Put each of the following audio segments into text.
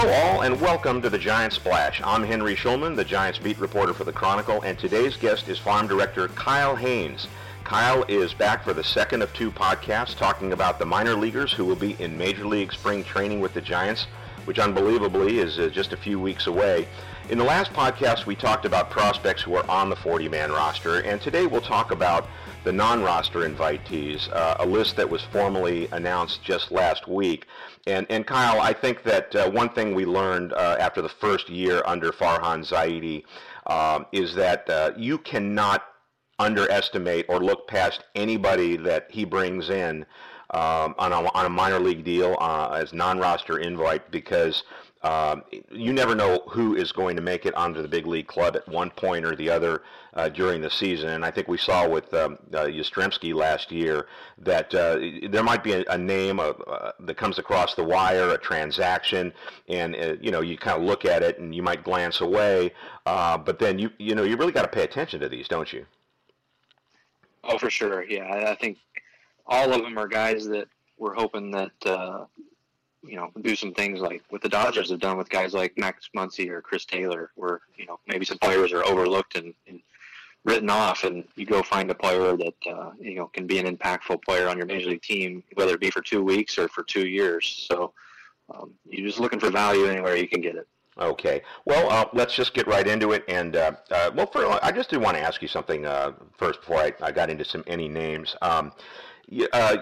Hello, all, and welcome to the Giant Splash. I'm Henry Schulman, the Giants beat reporter for the Chronicle, and today's guest is farm director Kyle Haines. Kyle is back for the second of two podcasts talking about the minor leaguers who will be in Major League spring training with the Giants, which unbelievably is uh, just a few weeks away. In the last podcast, we talked about prospects who are on the 40-man roster, and today we'll talk about the non-roster invitees, uh, a list that was formally announced just last week. And, and Kyle, I think that uh, one thing we learned uh, after the first year under Farhan Zaidi um, is that uh, you cannot underestimate or look past anybody that he brings in um, on, a, on a minor league deal uh, as non-roster invite because um, you never know who is going to make it onto the big league club at one point or the other uh, during the season. And I think we saw with um, uh, Yastrzemski last year that uh, there might be a, a name uh, that comes across the wire, a transaction, and uh, you know you kind of look at it and you might glance away, uh, but then you you know you really got to pay attention to these, don't you? Oh, for sure. Yeah, I, I think all of them are guys that we're hoping that you know do some things like what the Dodgers have done with guys like Max Muncy or Chris Taylor, where you know maybe some players are overlooked and, and written off, and you go find a player that uh, you know can be an impactful player on your major league team, whether it be for two weeks or for two years. So um, you're just looking for value anywhere you can get it. Okay. Well, uh, let's just get right into it. And uh, uh, well, for, I just did want to ask you something uh, first before I, I got into some any names. Um, uh,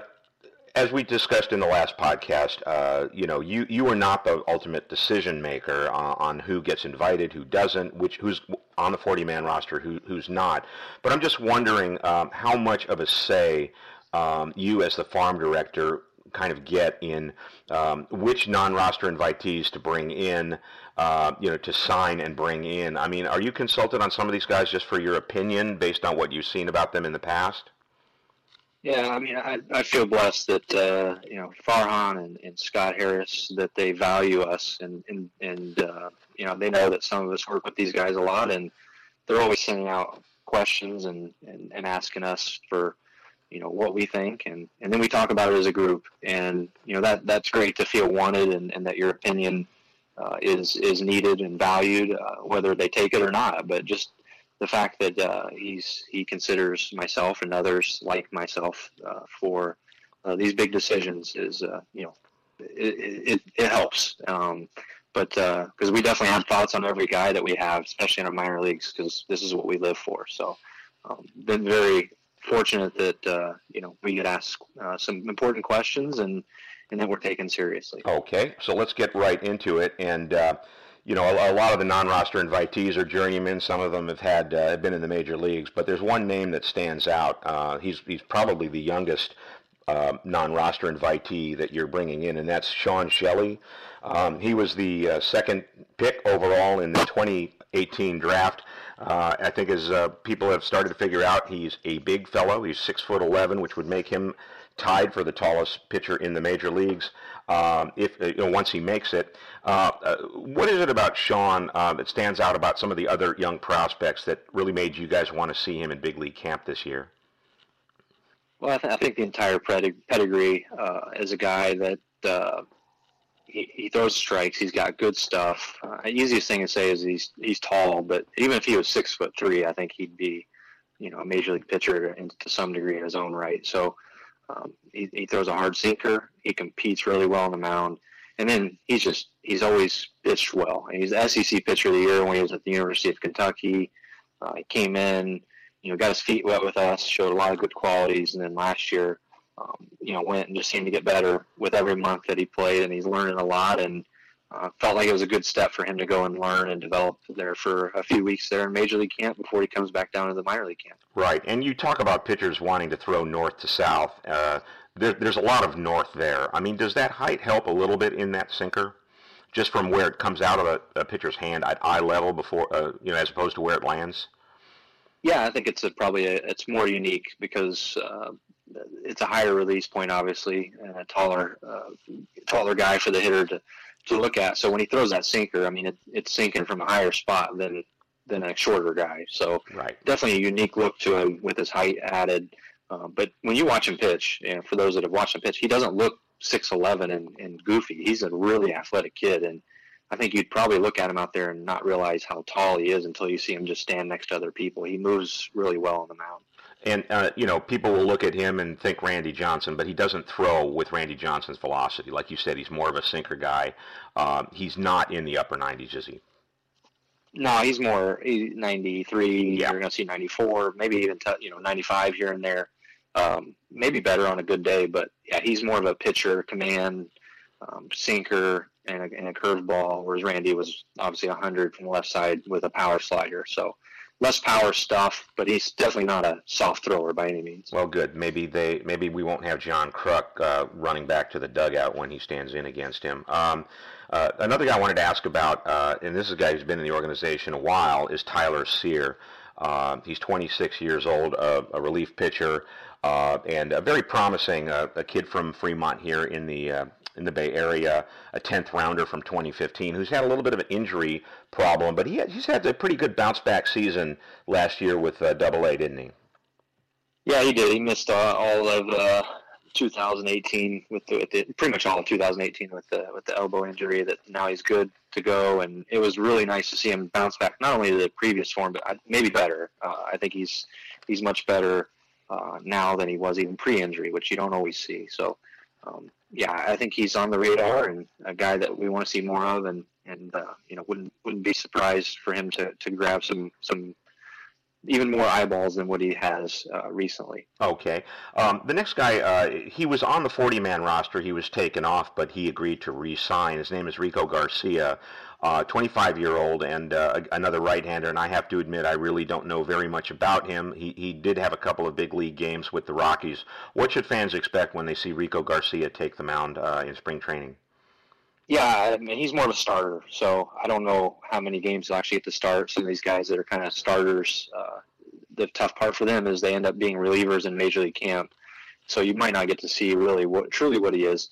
as we discussed in the last podcast, uh, you know, you, you are not the ultimate decision maker on, on who gets invited, who doesn't, which who's on the 40-man roster, who, who's not. But I'm just wondering um, how much of a say um, you, as the farm director, kind of get in um, which non-roster invitees to bring in, uh, you know, to sign and bring in. I mean, are you consulted on some of these guys just for your opinion based on what you've seen about them in the past? Yeah, I mean, I, I feel blessed that uh, you know Farhan and, and Scott Harris that they value us and and and uh, you know they know that some of us work with these guys a lot and they're always sending out questions and, and, and asking us for you know what we think and, and then we talk about it as a group and you know that that's great to feel wanted and, and that your opinion uh, is is needed and valued uh, whether they take it or not but just the fact that uh, he's he considers myself and others like myself uh, for uh, these big decisions is uh, you know it, it, it helps um, but because we definitely have thoughts on every guy that we have especially in our minor leagues because this is what we live for so um, been very fortunate that uh, you know we get asked uh, some important questions and and that we're taken seriously. Okay, so let's get right into it. And uh, you know, a, a, lot of the non-roster invitees are journeymen. Some of them have had uh, been in the major leagues, but there's one name that stands out. Uh, he's he's probably the youngest. Uh, non-roster invitee that you're bringing in, and that's Sean Hjelle. Um, he was the second pick overall in the 2018 draft. Uh, I think as uh, people have started to figure out, he's a big fellow. He's six foot eleven, which would make him tied for the tallest pitcher in the major leagues. Um, if you know, once he makes it, uh, what is it about Sean that stands out about some of the other young prospects that really made you guys want to see him in big league camp this year? Well, I, th- I think the entire pedigree as a guy that he, he throws strikes. He's got good stuff. Uh, easiest thing to say is he's he's tall, but even if he was six foot three, I think he'd be, you know, a major league pitcher in, to some degree in his own right. So um, he, he throws a hard sinker. He competes really well on the mound, and then he's just he's always pitched well. And he's the SEC pitcher of the year when he was at the University of Kentucky. Uh, he came in, you know, got his feet wet with us, showed a lot of good qualities, and then last year um, you know, went and just seemed to get better with every month that he played, and he's learning a lot. And uh, felt like it was a good step for him to go and learn and develop there for a few weeks there in major league camp before he comes back down to the minor league camp. Right, and you talk about pitchers wanting to throw north to south. Uh, there, there's a lot of north there. I mean, does that height help a little bit in that sinker? Just from where it comes out of a, a pitcher's hand at eye level before, uh, you know, as opposed to where it lands? Yeah, I think it's a, probably a, it's more unique because uh, it's a higher release point, obviously, and a taller uh, taller guy for the hitter to, to look at. So when he throws that sinker, I mean, it, it's sinking from a higher spot than than a shorter guy. So right. definitely a unique look to him with his height added. Uh, but when you watch him pitch, you know, for those that have watched him pitch, he doesn't look six eleven and, and goofy. He's a really athletic kid, and I think you'd probably look at him out there and not realize how tall he is until you see him just stand next to other people. He moves really well on the mound. And uh, you know, people will look at him and think Randy Johnson, but he doesn't throw with Randy Johnson's velocity. Like you said, he's more of a sinker guy. Um, he's not in the upper 90s, is he? No, he's more he's 93. Yeah. You're going to see 94, maybe even t- you know 95 here and there. Um, maybe better on a good day, but yeah, he's more of a pitcher, command, um, sinker, and a, and a curveball. Whereas Randy was obviously 100 from the left side with a power slider. So less power stuff, but he's definitely not a soft thrower by any means. Well, good. Maybe they maybe we won't have John Kruk uh, running back to the dugout when he stands in against him. Um, uh, another guy I wanted to ask about, uh, and this is a guy who's been in the organization a while, is Tyler Cyr. Uh, he's 26 years old, a relief pitcher, uh, and a very promising. Uh, a kid from Fremont here in the in the Bay Area, a 10th rounder from 2015, who's had a little bit of an injury problem, but he he's had a pretty good bounce back season last year with uh, Double A, didn't he? Yeah, he did. He missed uh, all of uh, 2018 with the, with the, pretty much all of 2018 with the with the elbow injury. That now he's good to go, and it was really nice to see him bounce back. Not only to the previous form, but maybe better. Uh, I think he's he's much better uh, now than he was even pre-injury, which you don't always see. So um, yeah, I think he's on the radar and a guy that we want to see more of, and and uh, you know wouldn't wouldn't be surprised for him to, to grab some some even more eyeballs than what he has uh, recently. Okay. Um, the next guy, uh, he was on the 40-man roster. He was taken off, but he agreed to re-sign. His name is Rico Garcia, uh, 25-year-old and uh, another right-hander. And I have to admit, I really don't know very much about him. He, he did have a couple of big league games with the Rockies. What should fans expect when they see Rico Garcia take the mound uh, in spring training? Yeah, I mean he's more of a starter, so I don't know how many games he'll actually get to start. Some of these guys that are kind of starters, uh, the tough part for them is they end up being relievers in major league camp, so you might not get to see really what truly what he is.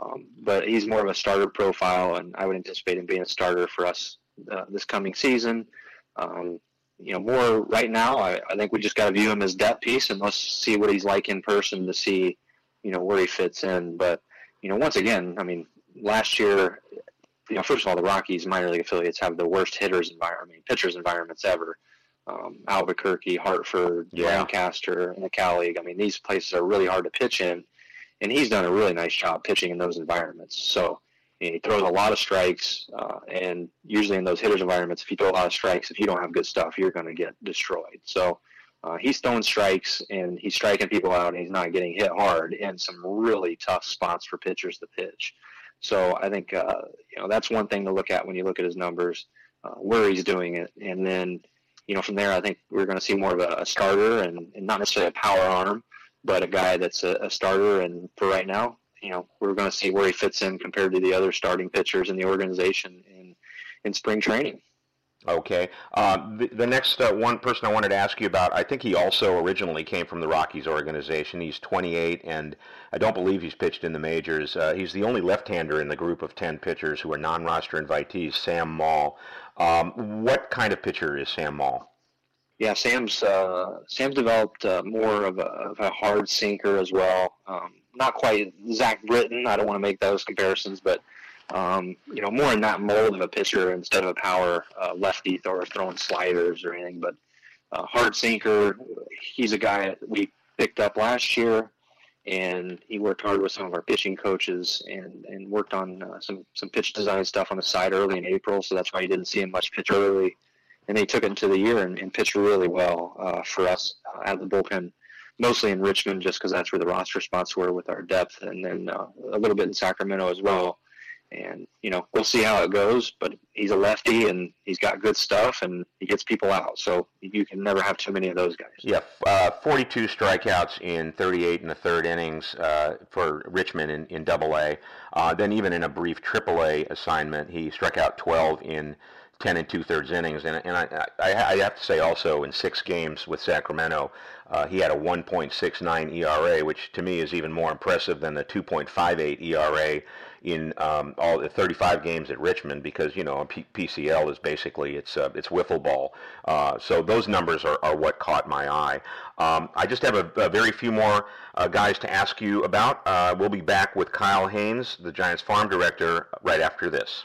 Um, but he's more of a starter profile, and I would anticipate him being a starter for us uh, this coming season. Um, you know, more right now, I, I think we just got to view him as depth piece, and let's see what he's like in person to see, you know, where he fits in. But you know, once again, I mean, last year, you know, first of all, the Rockies minor league affiliates have the worst hitters environment, pitchers environments ever. Um, Albuquerque, Hartford, yeah. Lancaster, and the Cal League. I mean, these places are really hard to pitch in, and he's done a really nice job pitching in those environments. So you know, he throws a lot of strikes, uh, and usually in those hitters environments, if you throw a lot of strikes, if you don't have good stuff, you're going to get destroyed. So uh, he's throwing strikes and he's striking people out, and he's not getting hit hard in some really tough spots for pitchers to pitch. So I think uh, you know that's one thing to look at when you look at his numbers, uh, where he's doing it, and then you know from there I think we're going to see more of a, a starter and, and, not necessarily a power arm, but a guy that's a, a starter. And for right now, you know we're going to see where he fits in compared to the other starting pitchers in the organization in in spring training. Okay. Uh, the, the, next uh, one person I wanted to ask you about, I think he also originally came from the Rockies organization. He's 28, and I don't believe he's pitched in the majors. Uh, he's the only left-hander in the group of 10 pitchers who are non-roster invitees, Sam Moll. Um, what kind of pitcher is Sam Moll? Yeah, Sam's uh, Sam's developed uh, more of a, of a, hard sinker as well. Um, not quite Zach Britton. I don't want to make those comparisons, but um, you know, more in that mold of a pitcher instead of a power uh, lefty or throwing sliders or anything. But uh, hard sinker, he's a guy that we picked up last year, and he worked hard with some of our pitching coaches and, and worked on uh, some some pitch design stuff on the side early in April. So that's why you didn't see him much pitch early. And they took it into the year and, and pitched really well uh, for us uh, out of the bullpen mostly in Richmond, just because that's where the roster spots were with our depth, and then uh, a little bit in Sacramento as well and you know we'll see how it goes. But he's a lefty and he's got good stuff and he gets people out. So you can never have too many of those guys. Yeah, uh, 42 strikeouts in 38 and a third innings uh, for Richmond in, in Double A. Uh, then even in a brief Triple A assignment, he struck out 12 in 10 and two thirds innings. And, and I, I, I, have to say also in six games with Sacramento, uh, he had a 1.69 ERA, which to me is even more impressive than the 2.58 ERA in um, all the 35 games at Richmond because you know P- PCL is basically it's uh, it's wiffle ball. Uh, so those numbers are, are what caught my eye. Um, I just have a, a very few more uh, guys to ask you about. Uh, we'll be back with Kyle Haines, the Giants farm director, right after this.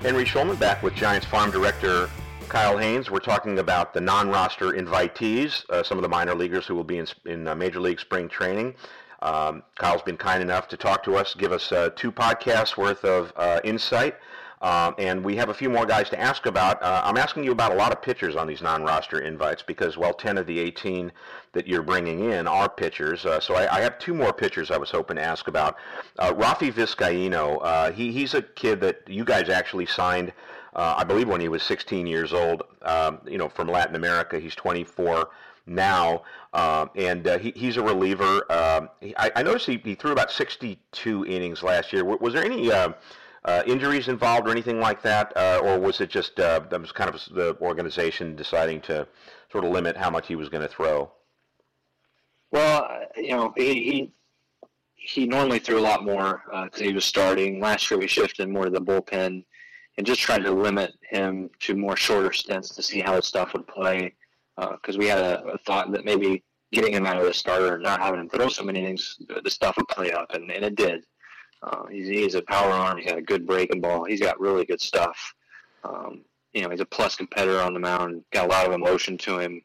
Henry Schulman back with Giants Farm Director Kyle Haines. We're talking about the non-roster invitees, uh, some of the minor leaguers who will be in, in uh, Major League Spring Training. Um, Kyle's been kind enough to talk to us, give us uh, two podcasts worth of uh, insight um, and we have a few more guys to ask about. Uh, I'm asking you about a lot of pitchers on these non-roster invites because, well, 10 of the 18 that you're bringing in are pitchers. Uh, so I, I, have two more pitchers I was hoping to ask about. Uh, Raffi Vizcaino, uh, he, he's a kid that you guys actually signed, uh, I believe, when he was 16 years old. Um, you know, from Latin America. He's 24 now, uh, and uh, he, he's a reliever. Uh, he, I, I, noticed he, he, threw about 62 innings last year. Was there any uh, injuries involved or anything like that, uh, or was it just uh, that was kind of the organization deciding to sort of limit how much he was going to throw? Well, uh, you know, he, he he normally threw a lot more because uh, he was starting. Last year, we shifted more to the bullpen and just tried to limit him to more shorter stints to see how his stuff would play. Because uh, we had a, a, thought that maybe getting him out of the starter, and not having him throw so many innings, the stuff would play up, and, and it did. Uh, he's, a power arm. He's got a good breaking ball. He's got really good stuff. Um, you know, he's a plus competitor on the mound. Got a lot of emotion to him.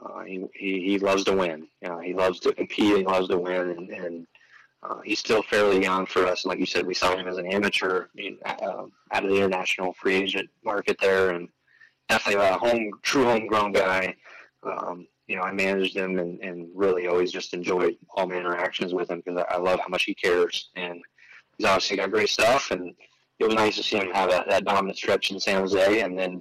Uh, he, he he loves to win. You know, he loves to compete. He loves to win, and, and uh, he's still fairly young for us. Like you said, we signed him as an amateur uh, out of the international free agent market there, and definitely a home true homegrown guy. Um, you know, I managed him and, and really always just enjoyed all my interactions with him because I, I love how much he cares and he's obviously got great stuff, and it was nice to see him have that, that dominant stretch in San Jose, and then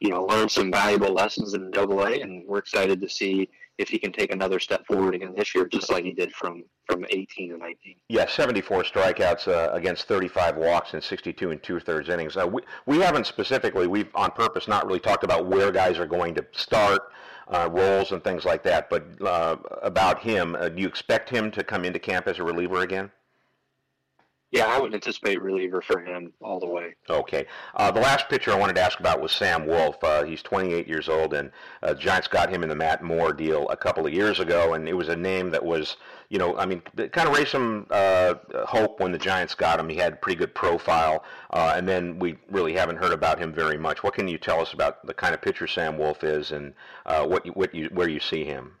you know learn some valuable lessons in Double A, and we're excited to see if he can take another step forward again this year, just like he did from from 18 to 19. Yeah, 74 strikeouts uh, against 35 walks and 62 and two thirds innings. Uh, we we haven't specifically, we've on purpose not really talked about where guys are going to start. Uh, roles and things like that, but uh, about him, uh, do you expect him to come into camp as a reliever again? Yeah, I would anticipate reliever for him all the way. Okay. Uh, the last pitcher I wanted to ask about was Sam Wolff. Uh, he's 28 years old, and uh, Giants got him in the Matt Moore deal a couple of years ago, and it was a name that was, you know, I mean, it kind of raised some uh, hope when the Giants got him. He had a pretty good profile, uh, and then we really haven't heard about him very much. What can you tell us about the kind of pitcher Sam Wolff is, and uh, what you, what you, where you see him?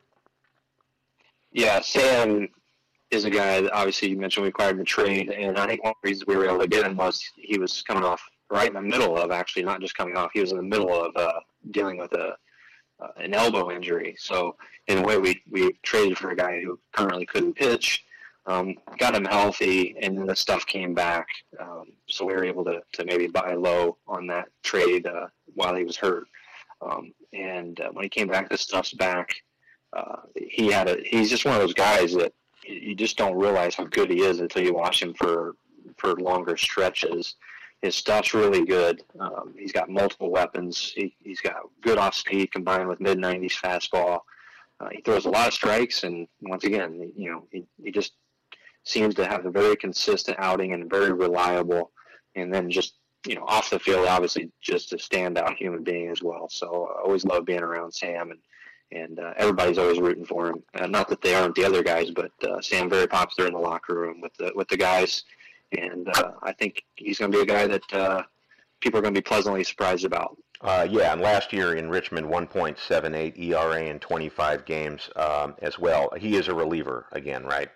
Yeah, Sam is a guy that obviously you mentioned we acquired in the trade, and I think one of the reasons we were able to get him was he was coming off right in the middle of actually not just coming off, he was in the middle of uh, dealing with a uh, an elbow injury. So in a way, we we traded for a guy who currently couldn't pitch, um, got him healthy, and then the stuff came back. Um, so we were able to to maybe buy low on that trade uh, while he was hurt. Um, and uh, when he came back, the stuff's back. Uh, he had a he's just one of those guys that you just don't realize how good he is until you watch him for for longer stretches. His stuff's really good. Um, he's got multiple weapons. He, has got good off speed combined with mid 90s fastball. Uh, he throws a lot of strikes, and once again, you know, he, he just seems to have a very consistent outing and very reliable. And then just you know, off the field, obviously, just a standout human being as well. So I always love being around Sam, and and uh, everybody's always rooting for him. Uh, not that they aren't the other guys, but uh, Sam very popular in the locker room with the with the guys, and uh, I think he's going to be a guy that uh, people are going to be pleasantly surprised about. Uh, yeah, and last year in Richmond, 1.78 ERA in 25 games um, as well. He is a reliever again, right?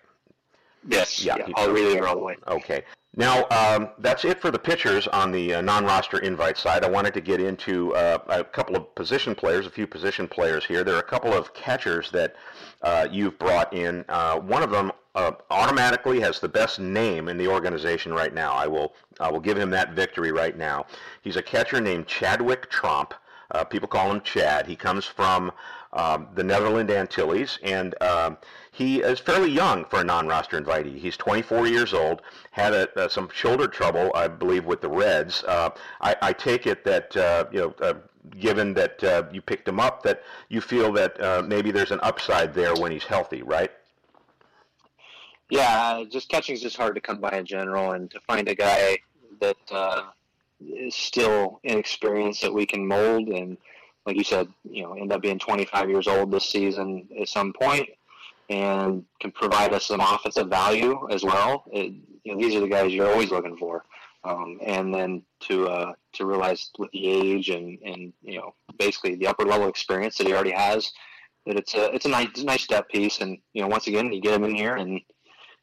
Yes. Yeah, Yeah. he- I'll reliever all the way. Okay. Now, um, that's it for the pitchers on the uh, non-roster invite side. I wanted to get into uh, a couple of position players, a few position players here. There are a couple of catchers that uh, you've brought in. Uh, one of them uh, automatically has the best name in the organization right now. I will, I will give him that victory right now. He's a catcher named Chadwick Tromp. Uh, people call him Chad. He comes from um, the Netherland Antilles, and um, he is fairly young for a non-roster invitee. He's 24 years old. Had a, uh, some shoulder trouble, I believe, with the Reds. Uh, I, I take it that uh, you know, uh, given that uh, you picked him up, that you feel that uh, maybe there's an upside there when he's healthy, right? Yeah, just catching is just hard to come by in general, and to find a guy that uh, is still inexperienced that we can mold, and like you said, you know, end up being 25 years old this season at some point, and can provide us some offensive value as well. It, you know, these are the guys you're always looking for, um, and then to uh, to realize with the age and and you know basically the upper level experience that he already has, that it's a it's a nice nice step piece, and you know once again you get him in here and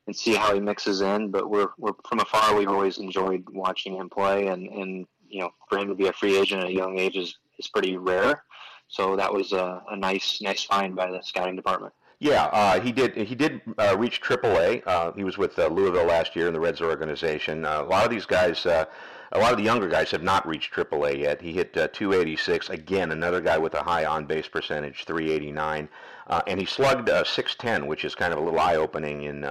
and see how he mixes in. But we're, we're from afar. We've always enjoyed watching him play, and, and you know, for him to be a free agent at a young age is, is pretty rare. So that was a, a nice nice find by the scouting department. Yeah, uh, he did. He did uh, reach AAA. Uh, he was with uh, Louisville last year in the Reds organization. Uh, a lot of these guys, uh, a lot of the younger guys, have not reached AAA yet. He hit uh, 286 again. Another guy with a high on-base percentage, 389, uh, and he slugged uh, 610, which is kind of a little eye-opening in.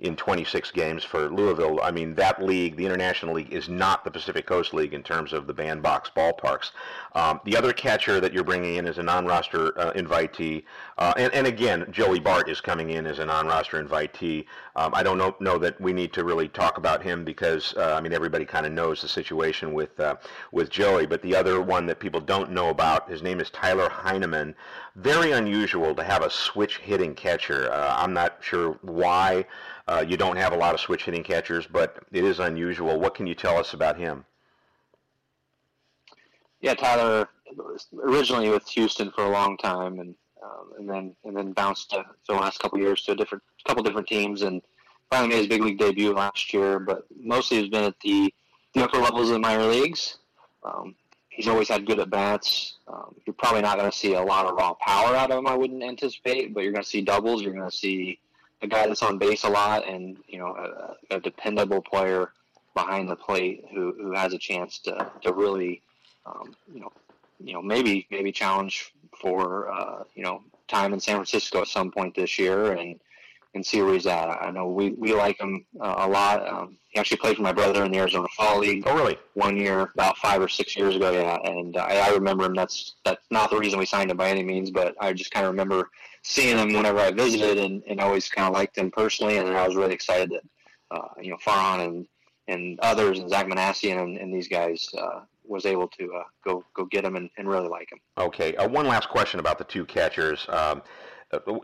In 26 games for Louisville. I mean, that league, the International League, is not the Pacific Coast League in terms of the bandbox ballparks. Um, the other catcher that you're bringing in is a non-roster uh, invitee, uh, and, and again, Joey Bart is coming in as a non-roster invitee. Um, I don't know, know that we need to really talk about him because uh, I mean everybody kind of knows the situation with uh, with Joey. But the other one that people don't know about, his name is Tyler Heineman. Very unusual to have a switch hitting catcher. Uh, I'm not sure why. Uh, you don't have a lot of switch hitting catchers, but it is unusual. What can you tell us about him? Yeah, Tyler originally with Houston for a long time, and um, and then and then bounced to, for the last couple years to a different couple different teams, and finally made his big league debut last year. But mostly has been at the the upper levels of the minor leagues. Um, he's always had good at bats. Um, you're probably not going to see a lot of raw power out of him. I wouldn't anticipate, but you're going to see doubles. You're going to see a guy that's on base a lot, and you know a, a dependable player behind the plate who, who has a chance to, to really um, you know you know maybe maybe challenge for uh, you know time in San Francisco at some point this year and and see where he's at. I know we, we like him uh, a lot. Um, he actually played for my brother in the Arizona Fall League Oh, really? one year about five or six years ago. Yeah, and I, I remember him. That's that's not the reason we signed him by any means, but I just kind of remember seeing him whenever I visited, and, and always kind of liked him personally. And I was really excited that uh, you know Farhan and and others and Zach Minasian and, and these guys uh, was able to uh, go go get him and, and really like him. Okay. Uh, one last question about the two catchers. Um, uh,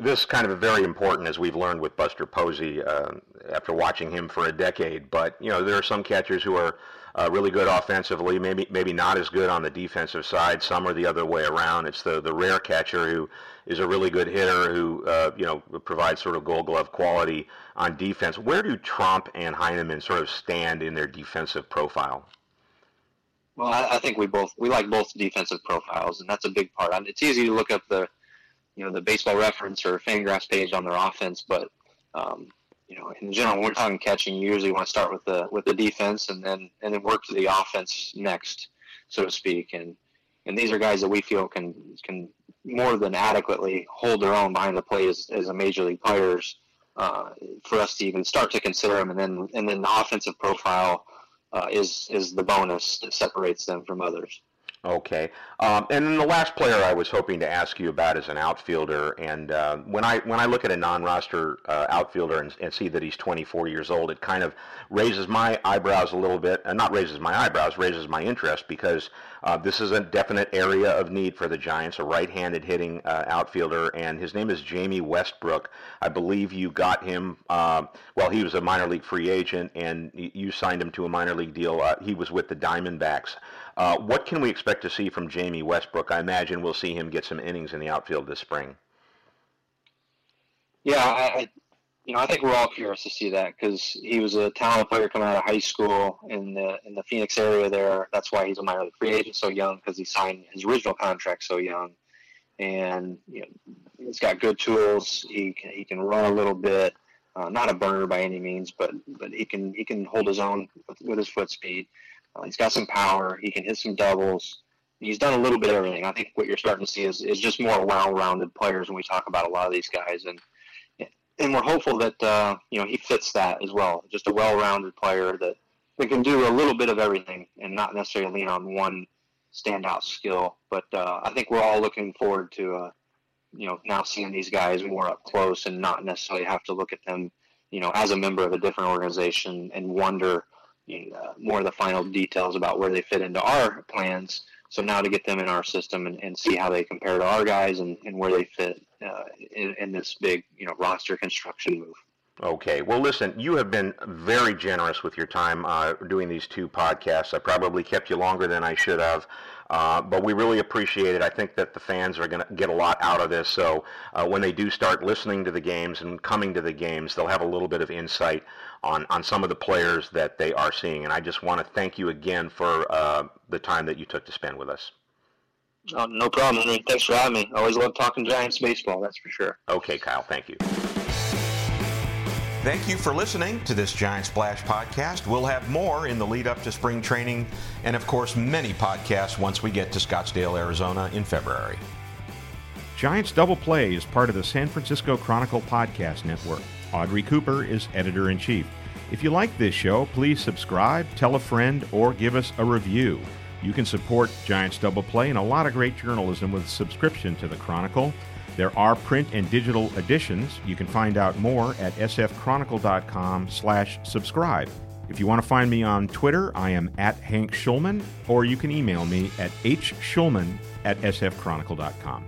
this is kind of very important, as we've learned with Buster Posey uh, after watching him for a decade. But you know, there are some catchers who are uh, really good offensively, maybe maybe not as good on the defensive side. Some are the other way around. It's the the rare catcher who is a really good hitter who uh, you know provides sort of Gold Glove quality on defense. Where do Tromp and Heineman sort of stand in their defensive profile? Well, I, I think we both we like both defensive profiles, and that's a big part. It's easy to look up the you know the baseball reference or Fangraphs page on their offense, but um, you know in general, when we're talking catching, you usually want to start with the with the defense and then and then work to the offense next, so to speak. And and these are guys that we feel can can more than adequately hold their own behind the plate as, as a major league players uh, for us to even start to consider them. And then and then the offensive profile uh, is is the bonus that separates them from others. Okay. Um, and then the last player I was hoping to ask you about is an outfielder. And uh, when I when I look at a non-roster uh, outfielder and, and, see that he's 24 years old, it kind of raises my eyebrows a little bit. And not raises my eyebrows, raises my interest because uh, this is a definite area of need for the Giants, a right-handed hitting uh, outfielder, and his name is Jamie Westbrook. I believe you got him. Uh, well, he was a minor league free agent, and you signed him to a minor league deal. Uh, he was with the Diamondbacks. Uh, what can we expect to see from Jamie Westbrook? I imagine we'll see him get some innings in the outfield this spring. Yeah, I, you know, I think we're all curious to see that because he was a talented player coming out of high school in the in the Phoenix area. There, that's why he's a minor league free agent so young because he signed his original contract so young, and you know, he's got good tools. He can, he can run a little bit. Uh, not a burner by any means, but but he can he can hold his own with, with his foot speed. Uh, he's got some power. He can hit some doubles. He's done a little bit of everything. I think what you're starting to see is, is just more well-rounded players when we talk about a lot of these guys, and and we're hopeful that uh, you know he fits that as well. Just a well-rounded player that, that can do a little bit of everything and not necessarily lean on one standout skill. But uh, I think we're all looking forward to uh, you know now seeing these guys more up close and not necessarily have to look at them you know as a member of a different organization and wonder know, more of the final details about where they fit into our plans. So now to get them in our system and, and see how they compare to our guys and, and where they fit uh, in, in this big you know roster construction move. Okay. Well, listen, you have been very generous with your time uh, doing these two podcasts. I probably kept you longer than I should have. Uh, but we really appreciate it. I think that the fans are going to get a lot out of this. So uh, when they do start listening to the games and coming to the games, they'll have a little bit of insight on, on some of the players that they are seeing. And I just want to thank you again for uh, the time that you took to spend with us. Oh, no problem. Thanks for having me. I always love talking Giants baseball, that's for sure. Okay, Kyle. Thank you. Thank you for listening to this Giant Splash podcast. We'll have more in the lead up to spring training, and of course, many podcasts once we get to Scottsdale, Arizona in February. Giants Double Play is part of the San Francisco Chronicle Podcast Network. Audrey Cooper is editor in chief. If you like this show, please subscribe, tell a friend, or give us a review. You can support Giants Double Play and a lot of great journalism with a subscription to the Chronicle. There are print and digital editions. You can find out more at sfchronicle.com slash subscribe. If you want to find me on Twitter, I am at Hank Schulman, or you can email me at hschulman at sfchronicle.com.